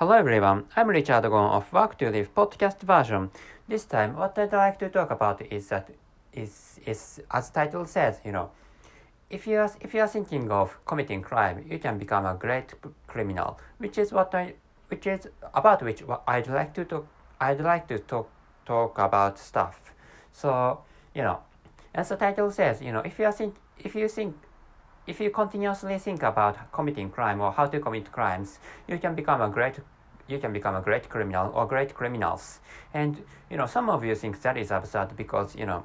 Hello everyone, I'm Richard Gon of Work to Live podcast version. This time, what I'd like to talk about is that is is as title says, you know, if you are if you are thinking of committing crime, you can become a great criminal, which is what I which is about which I'd like to talk I'd like to talk talk about stuff. So you know, as the title says, you know, if you are think if you think if you continuously think about committing crime or how to commit crimes, you can become a great you can become a great criminal or great criminals. And you know, some of you think that is absurd because you know,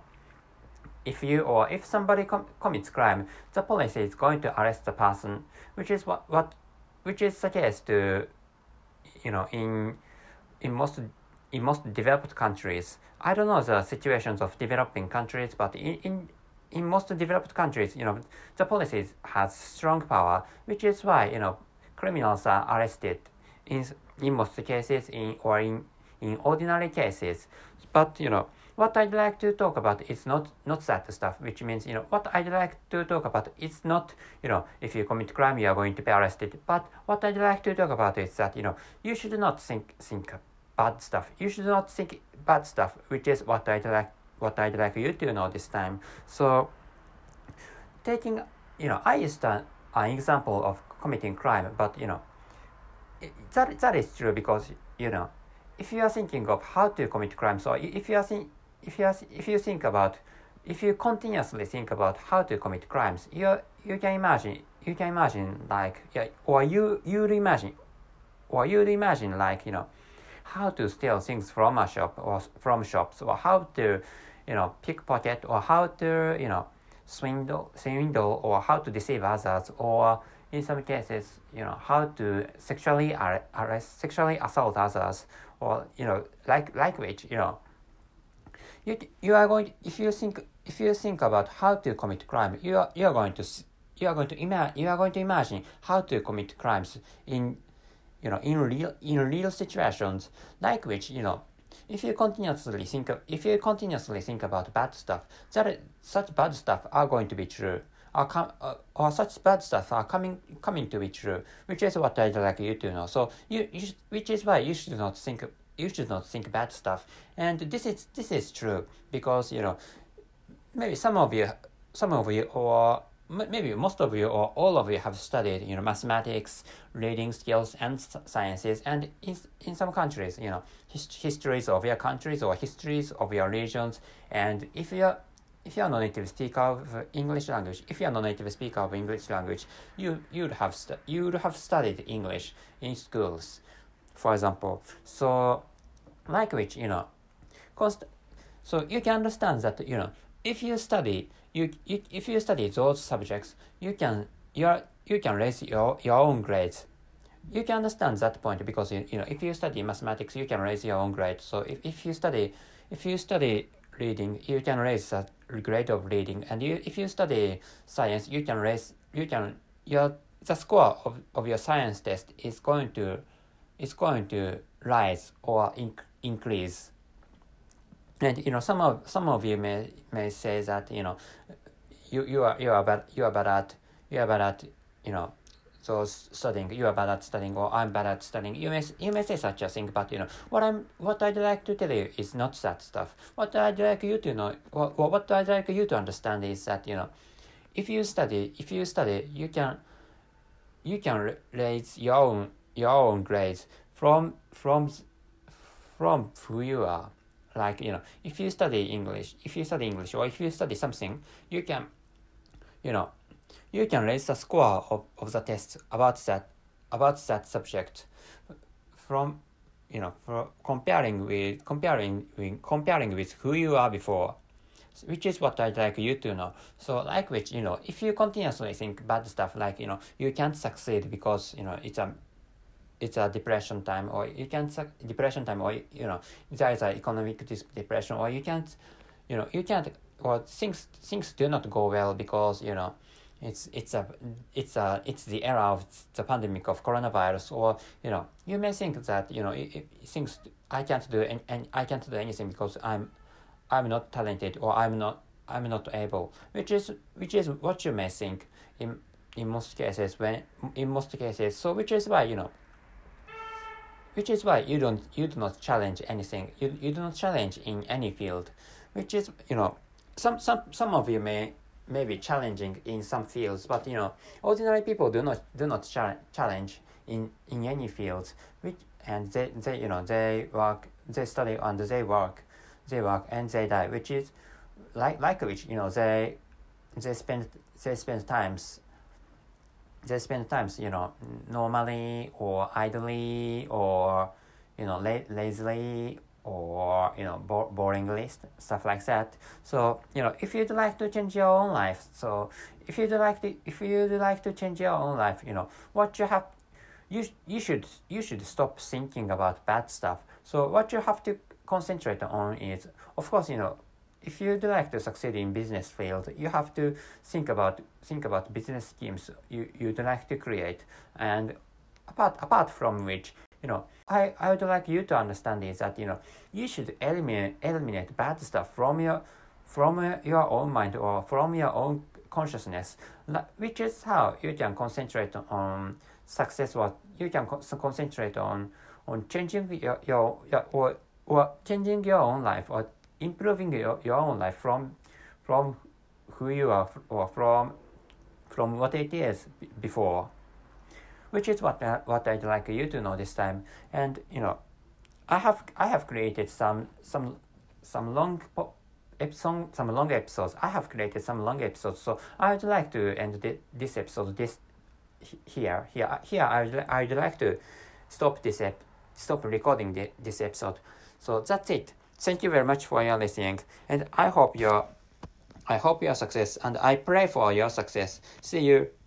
if you or if somebody com- commits crime, the police is going to arrest the person, which is what what which is the case to you know in in most in most developed countries. I don't know the situations of developing countries, but in, in in most developed countries, you know, the policies has strong power, which is why you know criminals are arrested in in most cases in or in in ordinary cases. But you know what I'd like to talk about is not not that stuff, which means you know what I'd like to talk about is not you know if you commit crime you are going to be arrested. But what I'd like to talk about is that you know you should not think think bad stuff. You should not think bad stuff, which is what I'd like what I'd like you to know this time. So, taking, you know, I used an, an example of committing crime, but, you know, it, that, that is true because, you know, if you are thinking of how to commit crime, so if you are think, if you are, if you think about, if you continuously think about how to commit crimes, you you can imagine, you can imagine like, yeah, or you you imagine, or you imagine like, you know, how to steal things from a shop or from shops or how to you know pickpocket or how to you know swindle swindle or how to deceive others or in some cases you know how to sexually arrest sexually assault others or you know like like which you know you you are going to, if you think if you think about how to commit crime you are you are going to you are going to imagine you are going to imagine how to commit crimes in you know in real in real situations like which you know if you continuously think if you continuously think about bad stuff that such bad stuff are going to be true. Are com- uh, or such bad stuff are coming coming to be true which is what i'd like you to know. So you, you which is why you should not think you should not think bad stuff. And this is this is true because you know maybe some of you some of you or maybe most of you or all of you have studied you know mathematics reading skills and sciences and in, in some countries you know his, histories of your countries or histories of your regions and if you're if you're a native speaker of English language, if you're a native speaker of English language, you you'd have stu- you'd have studied English in schools, for example. So, like which you know, const- so you can understand that you know if you study you, you if you study those subjects, you can you are, you can raise your, your own grades. You can understand that point because you, you know if you study mathematics, you can raise your own grade. So if, if you study if you study reading, you can raise the grade of reading, and you if you study science, you can raise you can your the score of, of your science test is going to is going to rise or inc- increase and you know some of some of you may may say that you know you you are you are bad you are bad at you are bad at you know so studying you are bad at studying or I'm bad at studying. You may you may say such a thing but you know what I'm what I'd like to tell you is not that stuff. What I'd like you to know what, what I'd like you to understand is that you know if you study if you study you can you can raise your own your own grades from from from who you are like you know if you study english if you study english or if you study something you can you know you can raise the score of, of the test about that about that subject from you know for comparing with comparing with comparing with who you are before which is what I'd like you to know. So like which, you know, if you continuously think bad stuff like, you know, you can't succeed because, you know, it's a it's a depression time or you can't depression time or you know there is a economic depression or you can't you know you can't or things things do not go well because you know it's it's a it's a it's the era of the pandemic of coronavirus or you know you may think that you know it, it, things I can't do and, and I can't do anything because I'm I'm not talented or I'm not I'm not able which is which is what you may think in in most cases when in most cases. So which is why you know which is why you don't you do not challenge anything. You, you do not challenge in any field which is you know some some some of you may may be challenging in some fields but you know ordinary people do not do not challenge challenge in in any fields which and they they you know they work they study and they work they work and they die which is like like which you know they they spend they spend times they spend times you know normally or idly or you know la- lazily or you know bo- boring list stuff like that. So you know if you'd like to change your own life so if you'd like to if you'd like to change your own life you know what you have you you should you should stop thinking about bad stuff. So what you have to concentrate on is of course you know if you'd like to succeed in business field you have to think about think about business schemes you, you'd like to create. And apart apart from which you know I, I would like you to understand is that you know you should eliminate eliminate bad stuff from your from uh, your own mind or from your own consciousness. Which is how you can concentrate on success what you can concentrate on on changing your, your, your or, or changing your own life or improving your, your own life from from who you are or from from what it is before. Which is what uh, what I'd like you to know this time. And you know I have I have created some some some long po- episode some long episodes. I have created some long episodes. So I'd like to end the, this episode this here. Here here I'd, I'd like to stop this ep- stop recording the, this episode. So that's it Thank you very much for your listening, and I hope your I hope your success, and I pray for your success. See you.